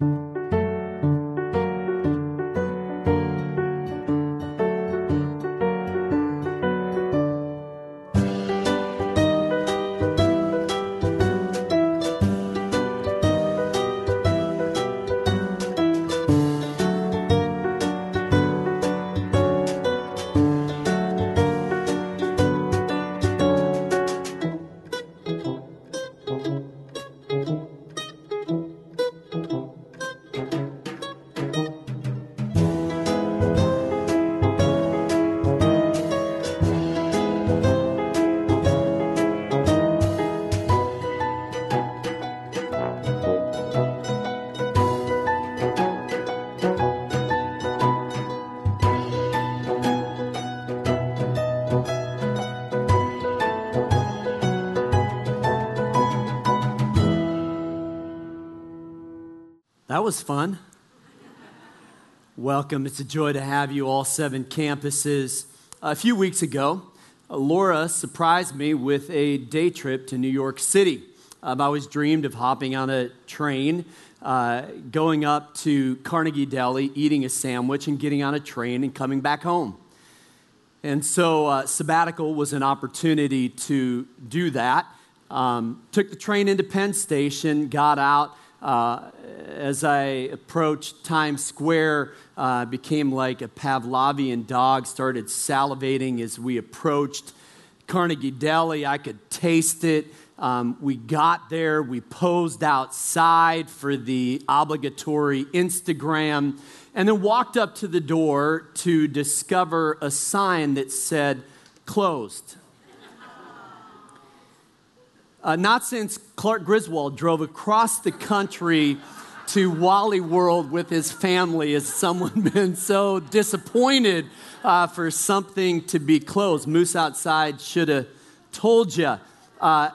That was fun. Welcome. It's a joy to have you all seven campuses. A few weeks ago, Laura surprised me with a day trip to New York City. Um, I always dreamed of hopping on a train, uh, going up to Carnegie Deli, eating a sandwich, and getting on a train and coming back home. And so, uh, sabbatical was an opportunity to do that. Um, took the train into Penn Station, got out. Uh, as I approached Times Square, uh, became like a Pavlovian dog, started salivating as we approached Carnegie Deli. I could taste it. Um, we got there, we posed outside for the obligatory Instagram, and then walked up to the door to discover a sign that said closed. Uh, not since Clark Griswold drove across the country to Wally World with his family has someone been so disappointed uh, for something to be closed. Moose Outside should have told you. Uh,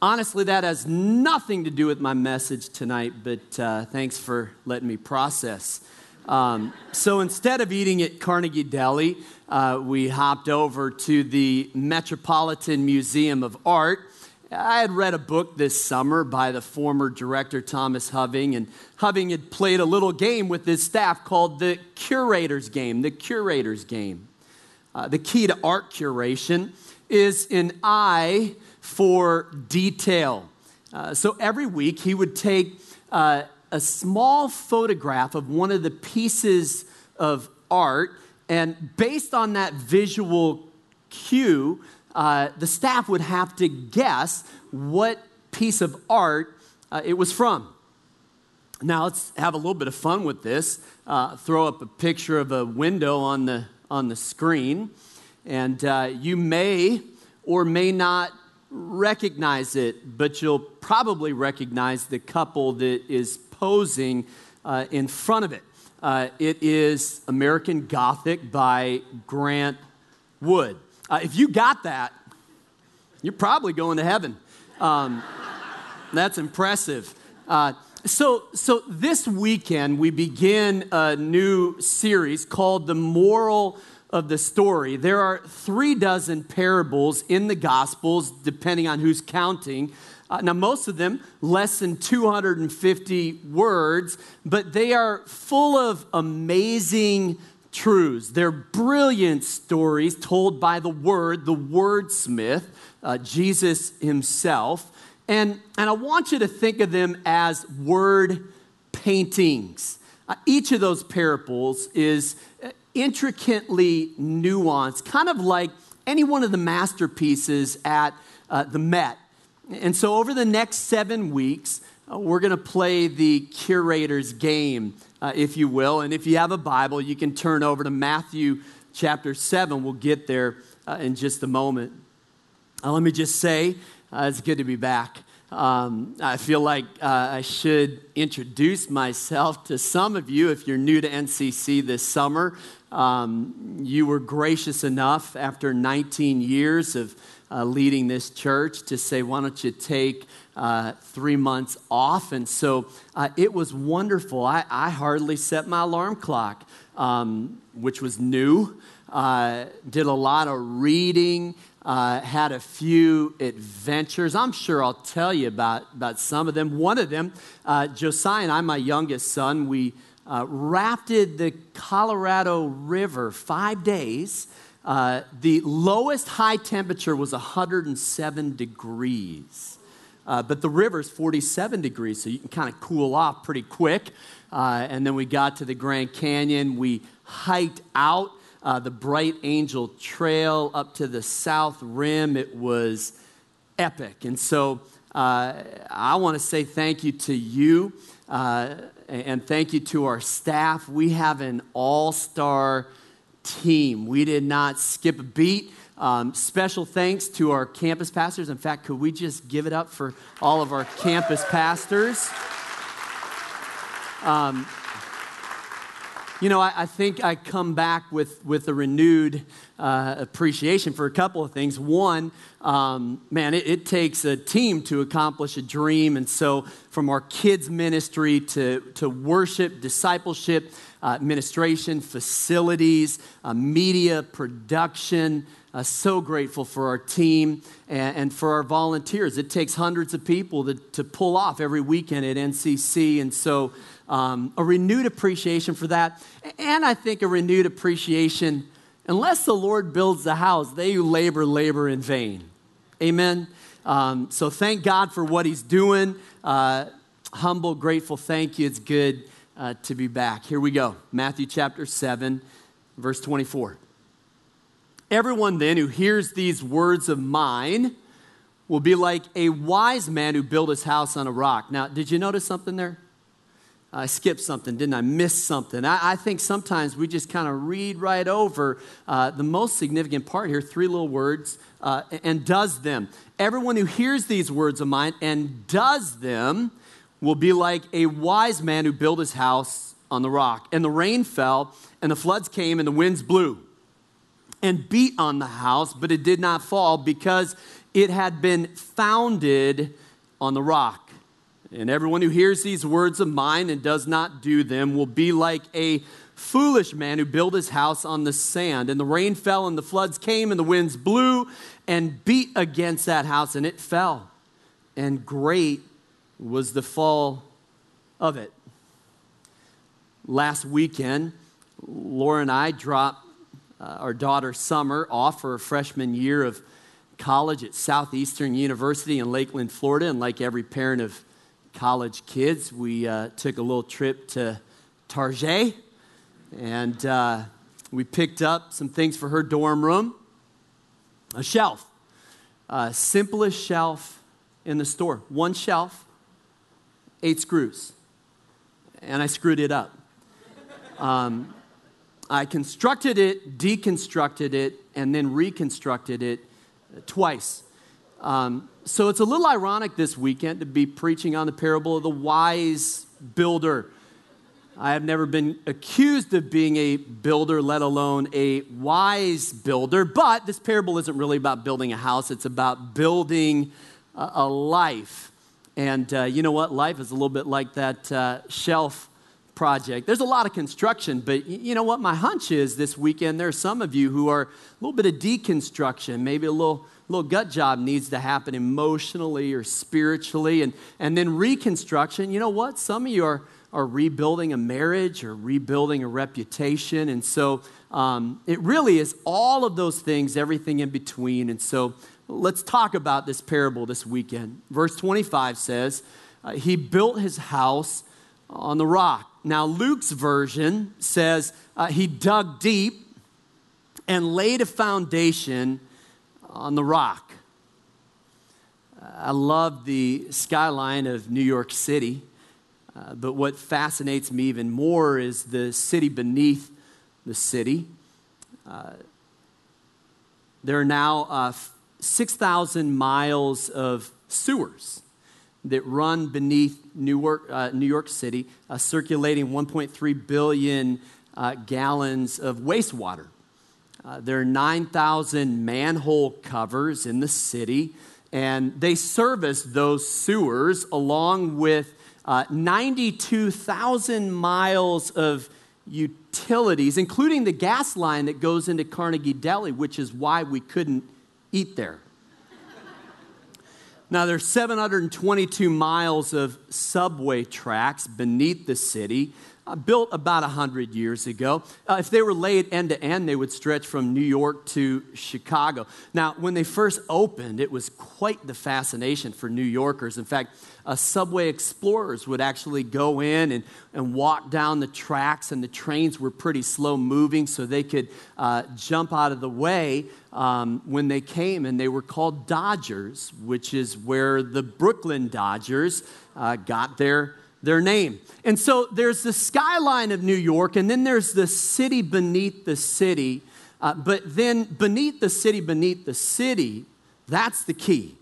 honestly, that has nothing to do with my message tonight, but uh, thanks for letting me process. Um, so instead of eating at Carnegie Deli, uh, we hopped over to the Metropolitan Museum of Art I had read a book this summer by the former director Thomas Hoving, and Hoving had played a little game with his staff called the Curator's Game. The Curator's Game. Uh, the key to art curation is an eye for detail. Uh, so every week he would take uh, a small photograph of one of the pieces of art, and based on that visual cue, uh, the staff would have to guess what piece of art uh, it was from. Now, let's have a little bit of fun with this. Uh, throw up a picture of a window on the, on the screen, and uh, you may or may not recognize it, but you'll probably recognize the couple that is posing uh, in front of it. It is American Gothic by Grant Wood. Uh, if you got that, you're probably going to heaven. Um, that's impressive. Uh, so, so this weekend we begin a new series called The Moral of the Story. There are three dozen parables in the Gospels, depending on who's counting. Uh, now, most of them less than 250 words, but they are full of amazing truths. They're brilliant stories told by the Word, the Wordsmith, uh, Jesus himself. And, and I want you to think of them as word paintings. Uh, each of those parables is uh, intricately nuanced, kind of like any one of the masterpieces at uh, the Met. And so, over the next seven weeks, uh, we're going to play the curator's game uh, if you will. And if you have a Bible, you can turn over to Matthew chapter 7. We'll get there uh, in just a moment. Uh, let me just say, uh, it's good to be back. Um, I feel like uh, I should introduce myself to some of you if you're new to NCC this summer. Um, you were gracious enough after 19 years of uh, leading this church to say, why don't you take uh, three months off. And so uh, it was wonderful. I, I, hardly set my alarm clock, um, which was new. Uh, did a lot of reading, uh, had a few adventures. I'm sure I'll tell you about, about some of them. One of them, uh, Josiah and I, my youngest son, we uh, rafted the Colorado River five days. Uh, the lowest high temperature was 107 degrees. Uh, but the river's 47 degrees, so you can kind of cool off pretty quick. Uh, and then we got to the Grand Canyon. We hiked out uh, the Bright Angel Trail up to the South Rim. It was epic. And so uh, I want to say thank you to you uh, and thank you to our staff. We have an all star team. We did not skip a beat. Um, special thanks to our campus pastors. In fact, could we just give it up for all of our campus pastors? Um, you know, I, I, think I come back with, with a renewed uh, appreciation for a couple of things. One, um, man, it, it, takes a team to accomplish a dream. And so, from our kids' ministry to, to worship, discipleship, uh, administration, facilities, uh, media, production, uh, so grateful for our team and, and, for our volunteers. It takes hundreds of people to, to pull off every weekend at NCC. And so, um, a renewed appreciation for that. And I think a renewed appreciation, unless the Lord builds the house, they who labor, labor in vain. Amen. Um, so thank God for what He's doing. Uh, humble, grateful, thank you. It's good uh, to be back. Here we go Matthew chapter 7, verse 24. Everyone then who hears these words of mine will be like a wise man who built his house on a rock. Now, did you notice something there? I skipped something, didn't I? Miss something. I, I think sometimes we just kind of read right over uh, the most significant part here three little words uh, and does them. Everyone who hears these words of mine and does them will be like a wise man who built his house on the rock. And the rain fell, and the floods came, and the winds blew and beat on the house, but it did not fall because it had been founded on the rock. And everyone who hears these words of mine and does not do them will be like a foolish man who built his house on the sand. And the rain fell, and the floods came, and the winds blew and beat against that house, and it fell. And great was the fall of it. Last weekend, Laura and I dropped uh, our daughter Summer off for freshman year of college at Southeastern University in Lakeland, Florida. And like every parent of college kids, we uh, took a little trip to Target and uh, we picked up some things for her dorm room a shelf, uh, simplest shelf in the store. One shelf, eight screws. And I screwed it up. Um, I constructed it, deconstructed it, and then reconstructed it twice. Um, so it's a little ironic this weekend to be preaching on the parable of the wise builder. I have never been accused of being a builder, let alone a wise builder. But this parable isn't really about building a house, it's about building a, a life. And uh, you know what? Life is a little bit like that uh, shelf project. There's a lot of construction, but you know what? My hunch is this weekend there are some of you who are a little bit of deconstruction, maybe a little little gut job needs to happen emotionally or spiritually. And, and then reconstruction, you know what? Some of you are, are rebuilding a marriage or rebuilding a reputation. And so um, it really is all of those things, everything in between. And so let's talk about this parable this weekend. Verse 25 says, uh, He built his house on the rock. Now, Luke's version says uh, he dug deep and laid a foundation on the rock. I love the skyline of New York City, uh, but what fascinates me even more is the city beneath the city. Uh, there are now uh, 6,000 miles of sewers that run beneath Newark, uh, New York City, uh, circulating 1.3 billion uh, gallons of wastewater. Uh, there are 9,000 manhole covers in the city, and they service those sewers along with uh, 92,000 miles of utilities, including the gas line that goes into Carnegie Deli, which is why we couldn't eat there. Now, there's 722 miles of subway tracks beneath the city, built about 100 years ago. Uh, if they were laid end to end, they would stretch from New York to Chicago. Now, when they first opened, it was quite the fascination for New Yorkers. In fact, uh, subway explorers would actually go in and, and walk down the tracks, and the trains were pretty slow moving, so they could uh, jump out of the way um, when they came, and they were called Dodgers, which is where the Brooklyn Dodgers uh, got their their name. And so there's the skyline of New York, and then there's the city beneath the city. Uh, but then beneath the city, beneath the city, that's the key,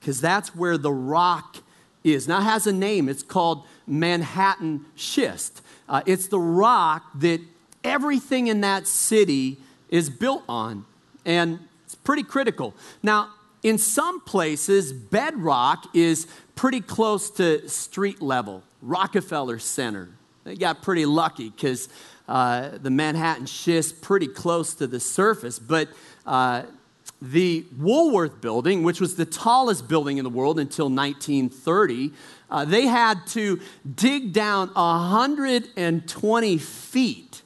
because that's where the rock is. Now, it has a name. It's called Manhattan Schist. Uh, it's the rock that everything in that city is built on, and it's pretty critical. Now, in some places, bedrock is pretty close to street level, Rockefeller Center. They got pretty lucky because uh, the Manhattan schist pretty close to the surface, but uh, the Woolworth building, which was the tallest building in the world until 1930, uh, they had to dig down 120 feet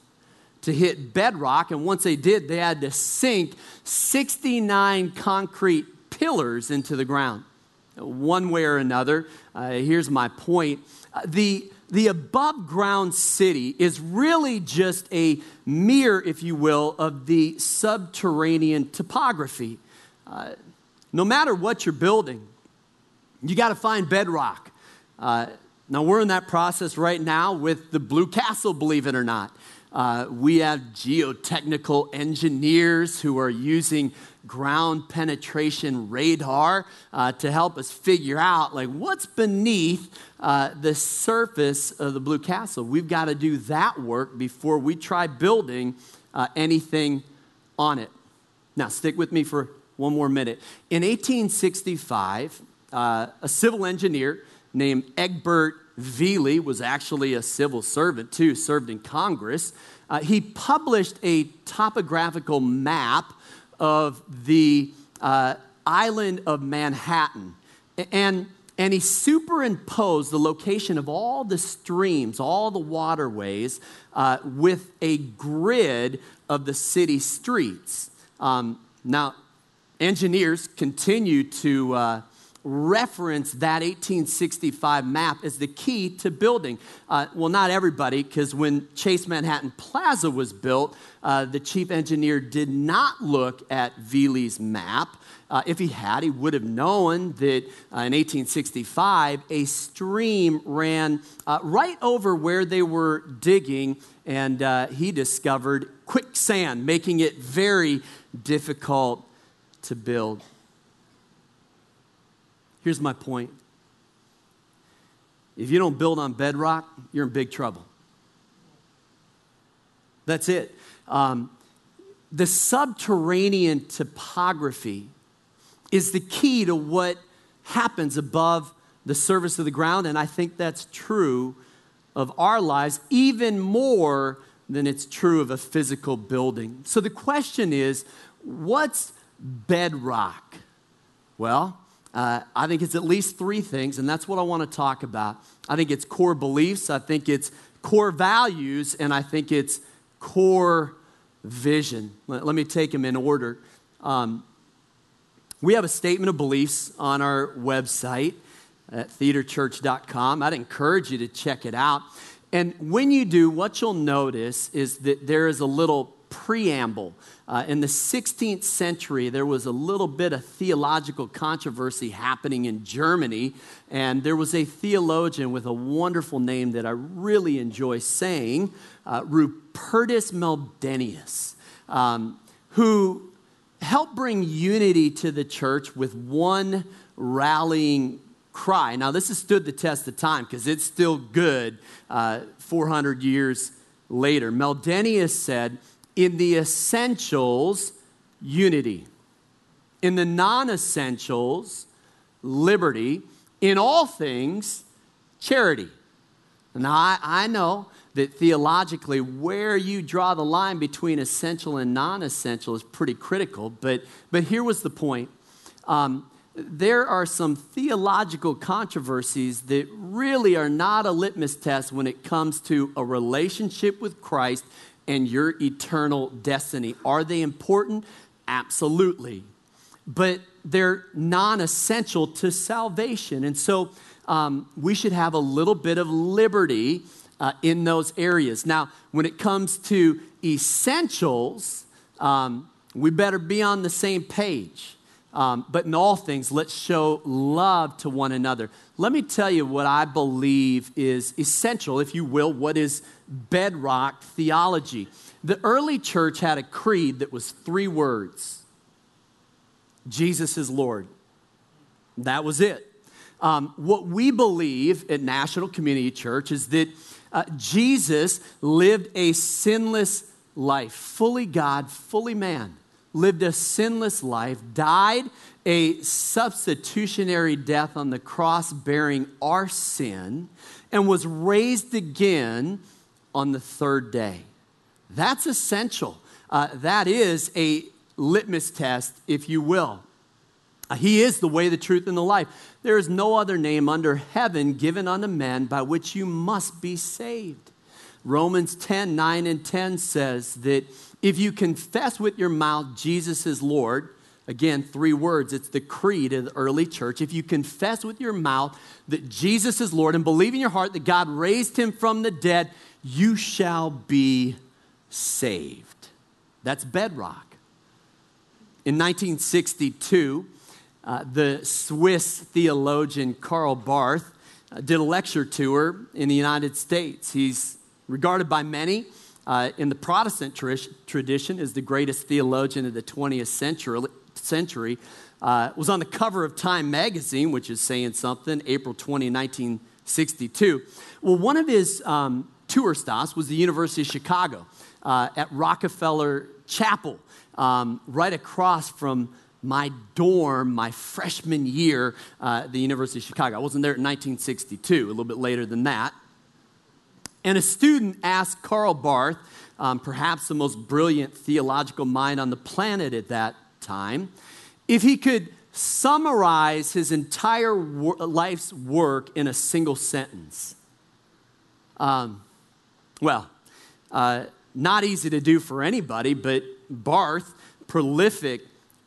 to hit bedrock. And once they did, they had to sink 69 concrete pillars into the ground. One way or another, uh, here's my point. Uh, the the above ground city is really just a mirror, if you will, of the subterranean topography. Uh, no matter what you're building, you got to find bedrock. Uh, now, we're in that process right now with the Blue Castle, believe it or not. Uh, we have geotechnical engineers who are using ground penetration radar uh, to help us figure out like what's beneath uh, the surface of the blue castle. We've got to do that work before we try building uh, anything on it. Now stick with me for one more minute. In 1865 uh, a civil engineer named egbert Viele was actually a civil servant too, served in Congress. Uh, he published a topographical map of the uh, island of Manhattan. And, and he superimposed the location of all the streams, all the waterways, uh, with a grid of the city streets. Um, now, engineers continue to uh, reference that 1865 map as the key to building. Uh, well, not everybody, because when Chase Manhattan Plaza was built, uh, the chief engineer did not look at Viele's map. Uh, if he had, he would have known that uh, in 1865 a stream ran uh, right over where they were digging, and uh, he discovered quicksand, making it very difficult to build. Here's my point if you don't build on bedrock, you're in big trouble. That's it. Um, the subterranean topography is the key to what happens above the surface of the ground, and I think that's true of our lives even more than it's true of a physical building. So the question is what's bedrock? Well, uh, I think it's at least three things, and that's what I want to talk about. I think it's core beliefs, I think it's core values, and I think it's core vision. Let, let me take them in order. Um, we have a statement of beliefs on our website at theaterchurch.com. I'd encourage you to check it out. And when you do, what you'll notice is that there is a little preamble. Uh, in the 16th century, there was a little bit of theological controversy happening in Germany, and there was a theologian with a wonderful name that I really enjoy saying, uh, Rupertus Meldenius, um, who helped bring unity to the church with one rallying cry. Now, this has stood the test of time because it's still good uh, 400 years later. Meldenius said, in the essentials, unity. In the non essentials, liberty. In all things, charity. Now, I, I know that theologically, where you draw the line between essential and non essential is pretty critical, but, but here was the point. Um, there are some theological controversies that really are not a litmus test when it comes to a relationship with Christ and your eternal destiny. Are they important? Absolutely. But they're non essential to salvation. And so um, we should have a little bit of liberty uh, in those areas. Now, when it comes to essentials, um, we better be on the same page. Um, but in all things, let's show love to one another. Let me tell you what I believe is essential, if you will, what is bedrock theology. The early church had a creed that was three words Jesus is Lord. That was it. Um, what we believe at National Community Church is that uh, Jesus lived a sinless life, fully God, fully man lived a sinless life, died a substitutionary death on the cross bearing our sin, and was raised again on the third day. That's essential. Uh, that is a litmus test, if you will. Uh, he is the way, the truth, and the life. There is no other name under heaven given unto men by which you must be saved. Romans 10 9 and 10 says that if you confess with your mouth Jesus is Lord, again, three words, it's the creed of the early church. If you confess with your mouth that Jesus is Lord and believe in your heart that God raised him from the dead, you shall be saved. That's bedrock. In 1962, uh, the Swiss theologian Karl Barth uh, did a lecture tour in the United States. He's regarded by many uh, in the Protestant tr- tradition as the greatest theologian of the 20th century, century uh, was on the cover of Time magazine, which is saying something, April 20, 1962. Well, one of his um, tour stops was the University of Chicago uh, at Rockefeller Chapel, um, right across from my dorm my freshman year uh, at the University of Chicago. I wasn't there in 1962, a little bit later than that. And a student asked Karl Barth, um, perhaps the most brilliant theological mind on the planet at that time, if he could summarize his entire wor- life's work in a single sentence. Um, well, uh, not easy to do for anybody, but Barth, prolific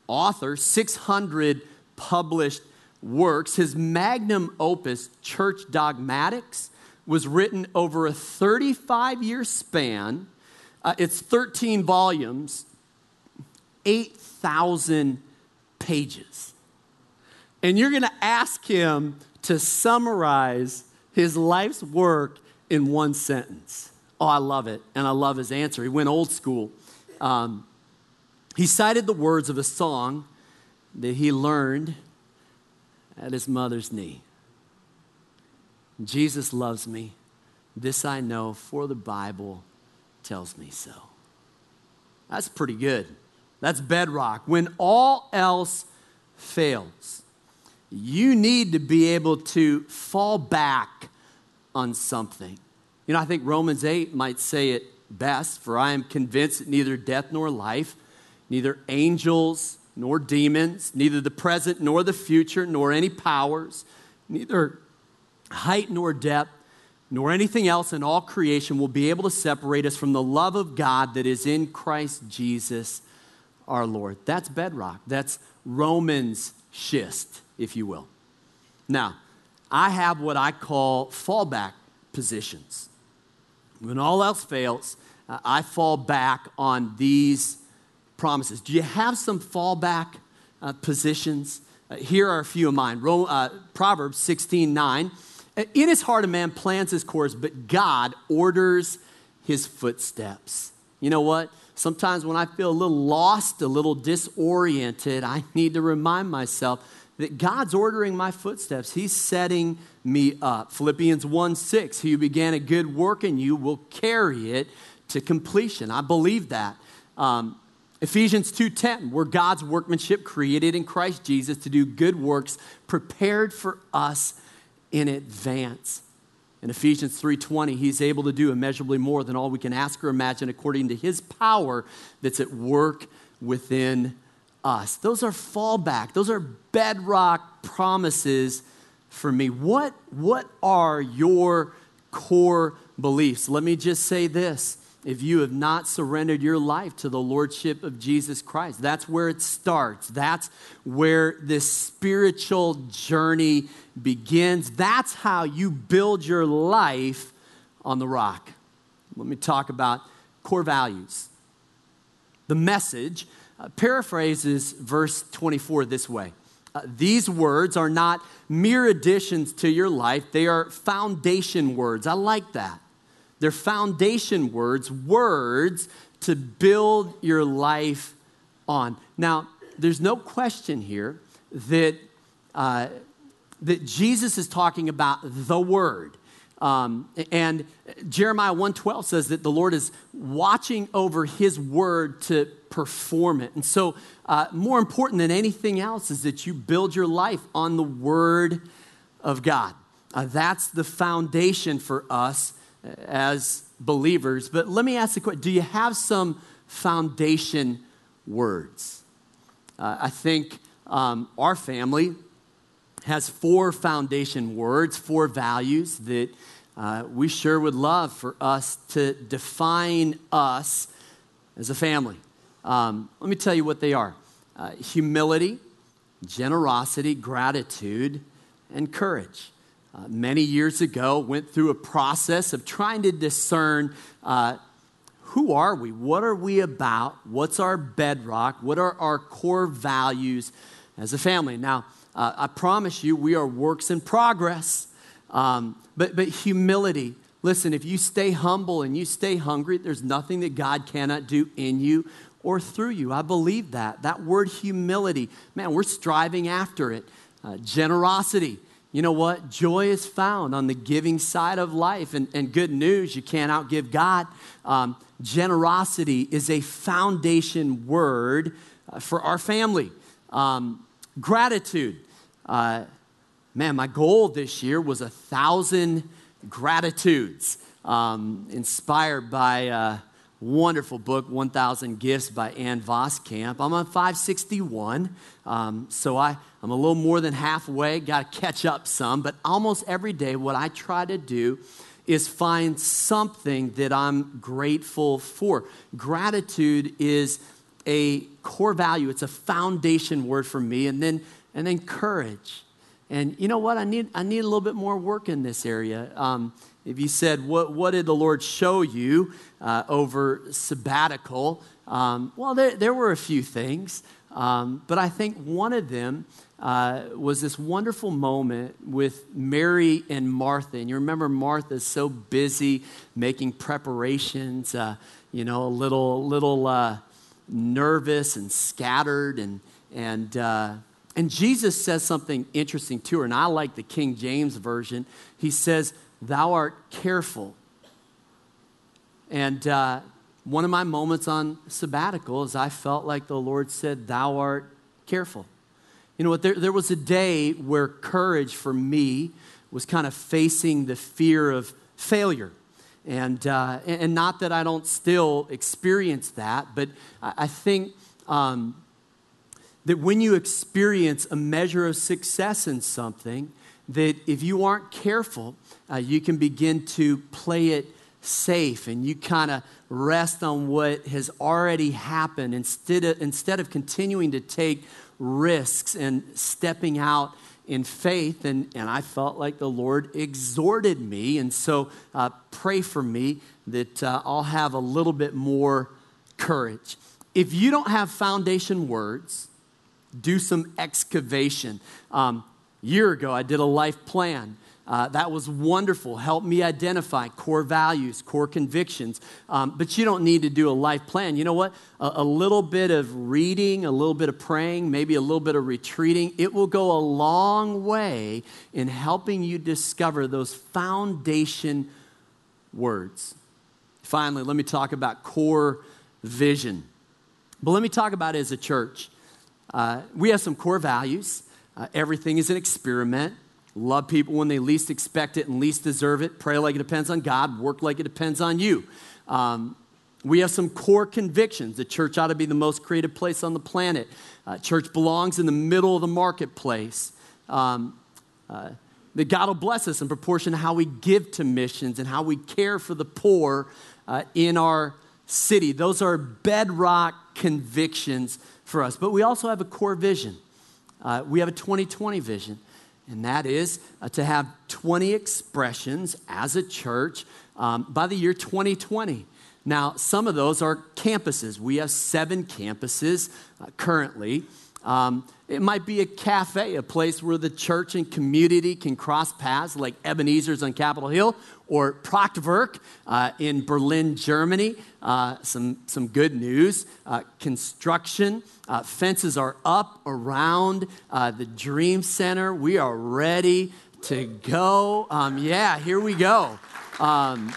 author, 600 published works, his magnum opus, Church Dogmatics, was written over a 35 year span. Uh, it's 13 volumes, 8,000 pages. And you're going to ask him to summarize his life's work in one sentence. Oh, I love it. And I love his answer. He went old school. Um, he cited the words of a song that he learned at his mother's knee. Jesus loves me. This I know, for the Bible tells me so. That's pretty good. That's bedrock. When all else fails, you need to be able to fall back on something. You know, I think Romans 8 might say it best for I am convinced that neither death nor life, neither angels nor demons, neither the present nor the future, nor any powers, neither height nor depth, nor anything else in all creation will be able to separate us from the love of God that is in Christ Jesus our Lord. That's bedrock. That's Romans schist, if you will. Now, I have what I call fallback positions. When all else fails, uh, I fall back on these promises. Do you have some fallback uh, positions? Uh, here are a few of mine. Uh, Proverbs 16 9 in his heart, a man plans his course, but God orders his footsteps. You know what? Sometimes when I feel a little lost, a little disoriented, I need to remind myself that God's ordering my footsteps. He's setting me up. Philippians 1 6, He began a good work in you will carry it to completion. I believe that. Um, Ephesians 2:10, we're God's workmanship created in Christ Jesus to do good works prepared for us in advance. In Ephesians 3:20, he's able to do immeasurably more than all we can ask or imagine according to his power that's at work within us. Those are fallback. Those are bedrock promises for me. What, what are your core beliefs? Let me just say this. If you have not surrendered your life to the Lordship of Jesus Christ, that's where it starts. That's where this spiritual journey begins. That's how you build your life on the rock. Let me talk about core values. The message uh, paraphrases verse 24 this way uh, These words are not mere additions to your life, they are foundation words. I like that. They're foundation words, words to build your life on. Now, there's no question here that, uh, that Jesus is talking about the Word. Um, and Jeremiah 112 says that the Lord is watching over his word to perform it. And so, uh, more important than anything else is that you build your life on the word of God. Uh, that's the foundation for us as believers. But let me ask the question do you have some foundation words? Uh, I think um, our family has four foundation words, four values that uh, we sure would love for us to define us as a family. Um, let me tell you what they are uh, humility, generosity, gratitude, and courage. Uh, many years ago, went through a process of trying to discern uh, who are we? What are we about? What's our bedrock? What are our core values as a family? Now, uh, I promise you, we are works in progress. Um, but, but humility, listen, if you stay humble and you stay hungry, there's nothing that God cannot do in you or through you. I believe that. That word humility, man, we're striving after it. Uh, generosity, you know what? Joy is found on the giving side of life. And, and good news, you can't outgive God. Um, generosity is a foundation word uh, for our family. Um, gratitude. Uh, man, my goal this year was a thousand gratitudes, um, inspired by a wonderful book, 1,000 Gifts by Ann Voskamp. I'm on 561, um, so I, I'm a little more than halfway, got to catch up some, but almost every day, what I try to do is find something that I'm grateful for. Gratitude is a core value, it's a foundation word for me, and then, and then courage. And you know what? I need, I need a little bit more work in this area. Um, if you said, what, what did the Lord show you uh, over sabbatical? Um, well, there, there were a few things, um, but I think one of them uh, was this wonderful moment with Mary and Martha. And you remember Martha's so busy making preparations, uh, you know, a little, little uh, nervous and scattered and, and, uh, and Jesus says something interesting to her, and I like the King James Version. He says, Thou art careful. And uh, one of my moments on sabbatical is I felt like the Lord said, Thou art careful. You know what? There, there was a day where courage for me was kind of facing the fear of failure. And, uh, and not that I don't still experience that, but I think um, that when you experience a measure of success in something, that if you aren't careful, uh, you can begin to play it safe and you kind of rest on what has already happened instead of, instead of continuing to take risks and stepping out in faith. And, and I felt like the Lord exhorted me. And so uh, pray for me that uh, I'll have a little bit more courage. If you don't have foundation words, do some excavation. Um, year ago, I did a life plan. Uh, that was wonderful. Helped me identify core values, core convictions. Um, but you don't need to do a life plan. You know what? A, a, little bit of reading, a little bit of praying, maybe a little bit of retreating, it will go a long way in helping you discover those foundation words. Finally, let me talk about core vision. But let me talk about it as a church. Uh, we have some core values. Uh, everything is an experiment. love people when they least expect it and least deserve it, pray like it depends on God, work like it depends on you. Um, we have some core convictions. The church ought to be the most creative place on the planet. Uh, church belongs in the middle of the marketplace. Um, uh, that God will bless us in proportion to how we give to missions and how we care for the poor uh, in our city. Those are bedrock convictions for us. But we also have a core vision. Uh, we have a 2020 vision, and that is uh, to have 20 expressions as a church um, by the year 2020. Now, some of those are campuses. We have seven campuses uh, currently. Um, it might be a cafe, a place where the church and community can cross paths, like Ebenezer's on Capitol Hill or Prachtwerk uh, in Berlin, Germany. Uh, some, some good news. Uh, construction, uh, fences are up around uh, the Dream Center. We are ready to go. Um, yeah, here we go. Um,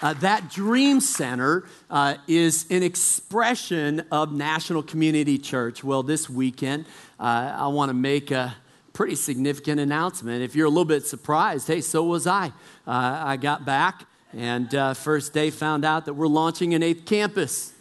uh, that Dream Center uh, is an expression of National Community Church. Well, this weekend, uh, I want to make a pretty significant announcement. If you're a little bit surprised, hey, so was I. Uh, I got back and uh, first day found out that we're launching an eighth campus.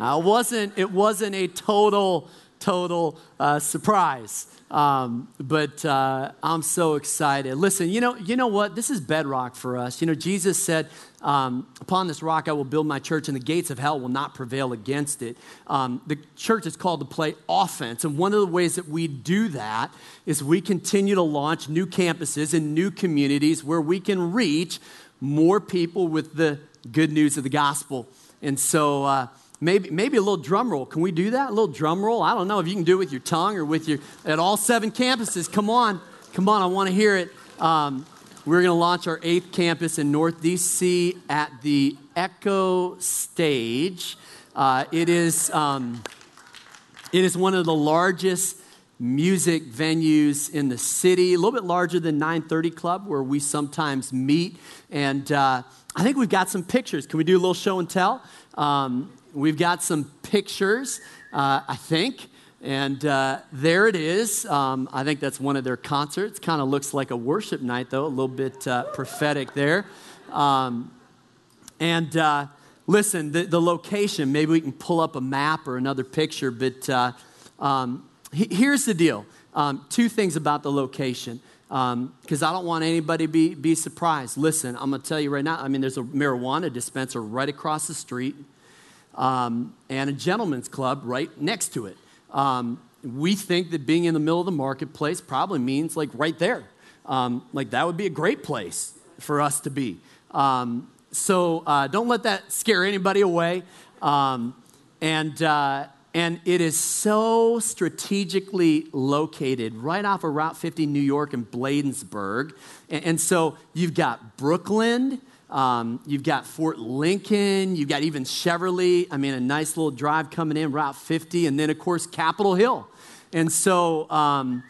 I wasn't, it wasn't a total, total surprise. Um, but uh, I'm so excited. Listen, you know, you know what? This is bedrock for us. You know, Jesus said, um, "Upon this rock I will build my church, and the gates of hell will not prevail against it." Um, the church is called to play offense, and one of the ways that we do that is we continue to launch new campuses and new communities where we can reach more people with the good news of the gospel. And so. Uh, Maybe, maybe a little drum roll. Can we do that? A little drum roll? I don't know if you can do it with your tongue or with your, at all seven campuses. Come on. Come on. I want to hear it. Um, we're going to launch our eighth campus in North DC at the Echostage. Uh, it, is, um, it is one of the largest music venues in the city, a little bit larger than 930 Club, where we sometimes meet. And uh, I think we've got some pictures. Can we do a little show and tell? Um, We've got some pictures, uh, I think. And uh, there it is. Um, I think that's one of their concerts. Kind of looks like a worship night, though, a little bit uh, prophetic there. Um, and uh, listen, the, the, location, maybe we can pull up a map or another picture, but uh, um, he, here's the deal um, two things about the location because um, I don't want anybody to be, be surprised. Listen, I'm going to tell you right now, I mean, there's a marijuana dispenser right across the street um, and a gentleman's club right next to it. Um, we think that being in the middle of the marketplace probably means like right there. Um, like that would be a great place for us to be. Um, so uh, don't let that scare anybody away. Um, and, uh, and it is so strategically located right off of Route 50, New York, and Bladensburg. And, and so you've got Brookland, um, you've got Fort Lincoln, you've got even Cheverly. I mean, a nice little drive coming in, Route 50, and then, of course, Capitol Hill. And so um,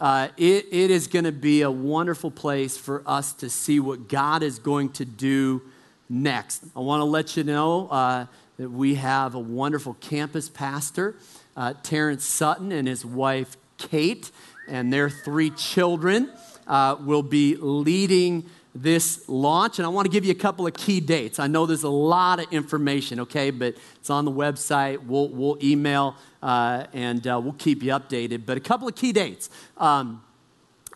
uh, it, it is going to be a wonderful place for us to see what God is going to do next. I want to let you know uh, that we have a wonderful campus pastor, uh, Terrence Sutton, and his wife, Kate, and their three children uh, will be leading this launch, and I want to give you a couple of key dates. I know there's a lot of information, okay, but it's on the website. We'll, we'll email uh, and uh, we'll keep you updated. But a couple of key dates. Um,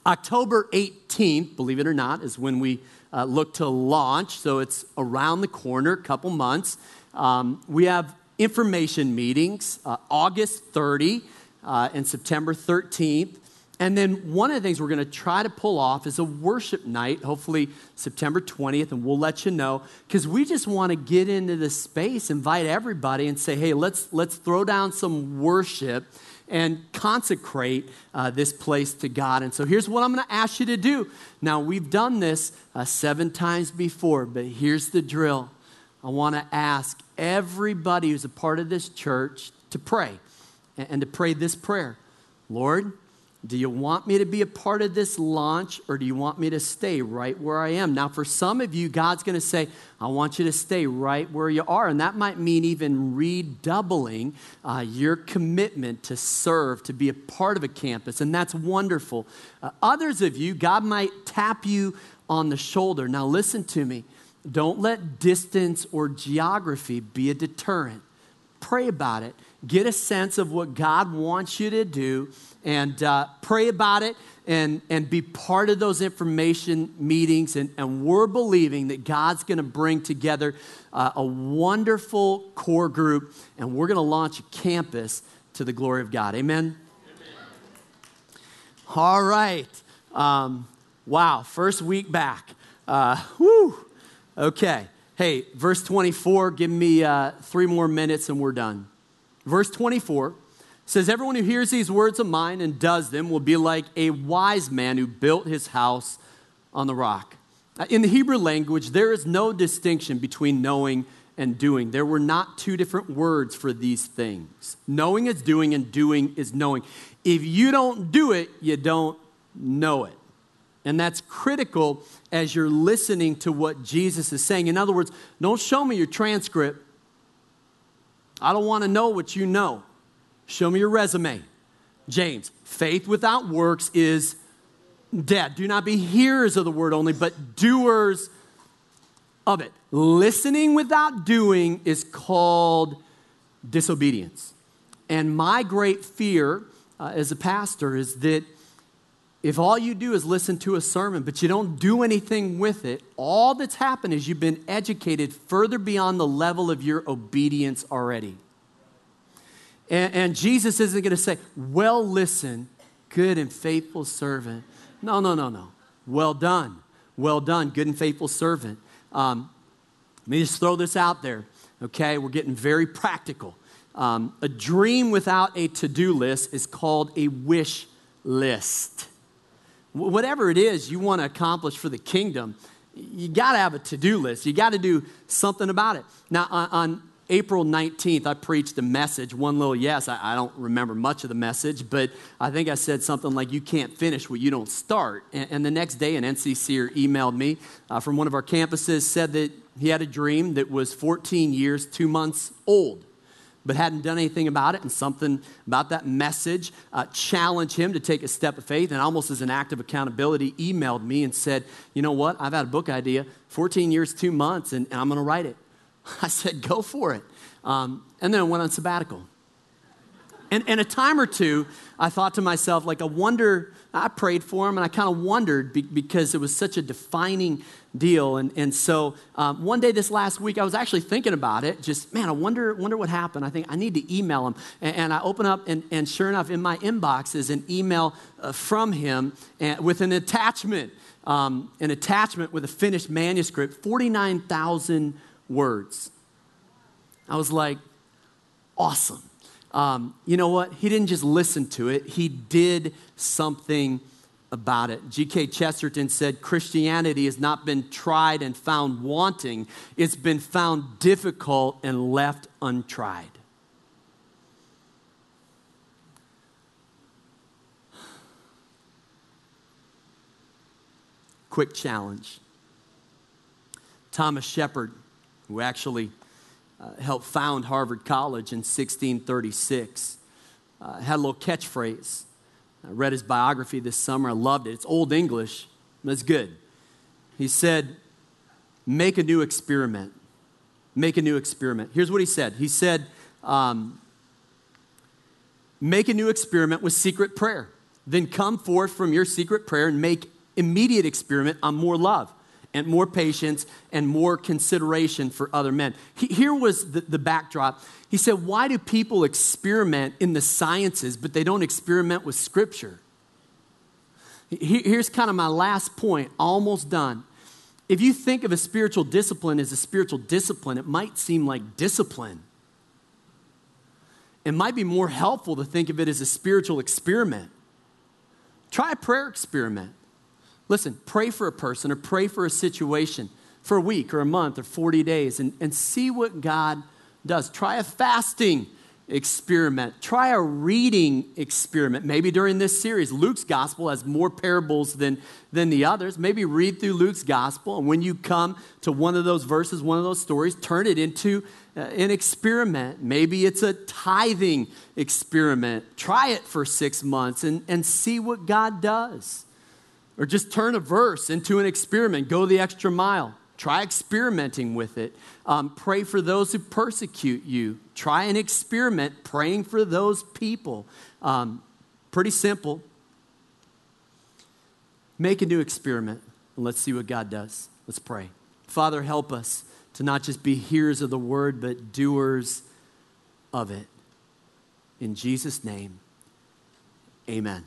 October 18th, believe it or not, is when we uh, look to launch. So it's around the corner, a couple months. Um, we have information meetings uh, August 30 uh, and September 13th. And then one of the things we're going to try to pull off is a worship night, hopefully September 20th, and we'll let you know because we just want to get into this space, invite everybody, and say, hey, let's, let's throw down some worship and consecrate uh, this place to God. And so here's what I'm going to ask you to do. Now, we've done this uh, seven times before, but here's the drill. I want to ask everybody who's a part of this church to pray and to pray this prayer Lord, Do you want me to be a part of this launch or do you want me to stay right where I am? Now, for some of you, God's going to say, I want you to stay right where you are. And that might mean even redoubling uh, your commitment to serve, to be a part of a campus. And that's wonderful. Uh, others of you, God might tap you on the shoulder. Now, listen to me. Don't let distance or geography be a deterrent. Pray about it. Get a sense of what God wants you to do and uh, pray about it and, and be part of those information meetings. And, and we're believing that God's going to bring together uh, a wonderful core group and we're going to launch a campus to the glory of God. Amen? Amen. All right. Um, wow, first week back. Uh, whew. Okay. Hey, verse 24, give me uh, three more minutes and we're done. Verse 24 says, Everyone who hears these words of mine and does them will be like a wise man who built his house on the rock. Uh, in the Hebrew language, there is no distinction between knowing and doing. There were not two different words for these things. Knowing is doing, and doing is knowing. If you don't do it, you don't know it. And that's critical as you're listening to what Jesus is saying. In other words, don't show me your transcript. I don't want to know what you know. Show me your resume. James, faith without works is dead. Do not be hearers of the word only, but doers of it. Listening without doing is called disobedience. And my great fear uh, as a pastor is that if all you do is listen to a sermon, but you don't do anything with it, all that's happened is you've been educated further beyond the level of your obedience already. And, and Jesus isn't going to say, Well, listen, good and faithful servant. No, no, no, no. Well done. Well done, good and faithful servant. Um, let me just throw this out there, okay? We're getting very practical. Um, a dream without a to do list is called a wish list whatever it is you want to accomplish for the kingdom, you got to have a to do list. You got to do something about it. Now, on, on, April 19th, I preached a message, one little yes. I, I, don't remember much of the message, but I think I said something like, You can't finish what you don't start. And, and the next day, an NCCer emailed me uh, from one of our campuses, said that he had a dream that was 14 years, two months old but hadn't done anything about it, and something about that message uh, challenged him to take a step of faith, and almost as an act of accountability, emailed me and said, You know what? I've had a book idea, 14 years, two months, and, and I'm going to write it. I said, Go for it. Um, and then I went on sabbatical. And, and a time or two, I thought to myself, like, I wonder, I prayed for him and I kind of wondered be, because it was such a defining deal. And, and so um, one day this last week, I was actually thinking about it. Just, man, I wonder, wonder what happened. I think I need to email him. And, and I open up, and, and sure enough, in my inbox is an email uh, from him with an attachment, um, an attachment with a finished manuscript, 49,000 words. I was like, awesome um, you know what? He didn't just listen to it, he did something about it. G.K. Chesterton said Christianity has not been tried and found wanting, it's been found difficult and left untried. Quick challenge. Thomas Shepard, who actually uh, helped found Harvard College in 1636. Uh, had a little catchphrase. I read his biography this summer. I loved it. It's old English, but it's good. He said, Make a new experiment. Make a new experiment. Here's what he said He said, um, Make a new experiment with secret prayer. Then come forth from your secret prayer and make immediate experiment on more love and more patience and more consideration for other men. He, here was the, the backdrop. He said, Why do people experiment in the sciences, but they don't experiment with Scripture? He, here's kind of my last point, almost done. If you think of a spiritual discipline as a spiritual discipline, it might seem like discipline. It might be more helpful to think of it as a spiritual experiment. Try a prayer experiment. Listen, pray for a person or pray for a situation for a week or a month or 40 days and, and see what God does. Try a fasting experiment. Try a reading experiment. Maybe during this series, Luke's gospel has more parables than, than the others. Maybe read through Luke's gospel, and when you come to one of those verses, one of those stories, turn it into uh, an experiment. Maybe it's a tithing experiment. Try it for six months and, and see what God does. Or just turn a verse into an experiment, go the extra mile. Try experimenting with it. Um, pray for those who persecute you. Try and experiment praying for those people. Um, pretty simple. Make a new experiment and let's see what God does. Let's pray. Father, help us to not just be hearers of the word, but doers of it. In Jesus' name, amen.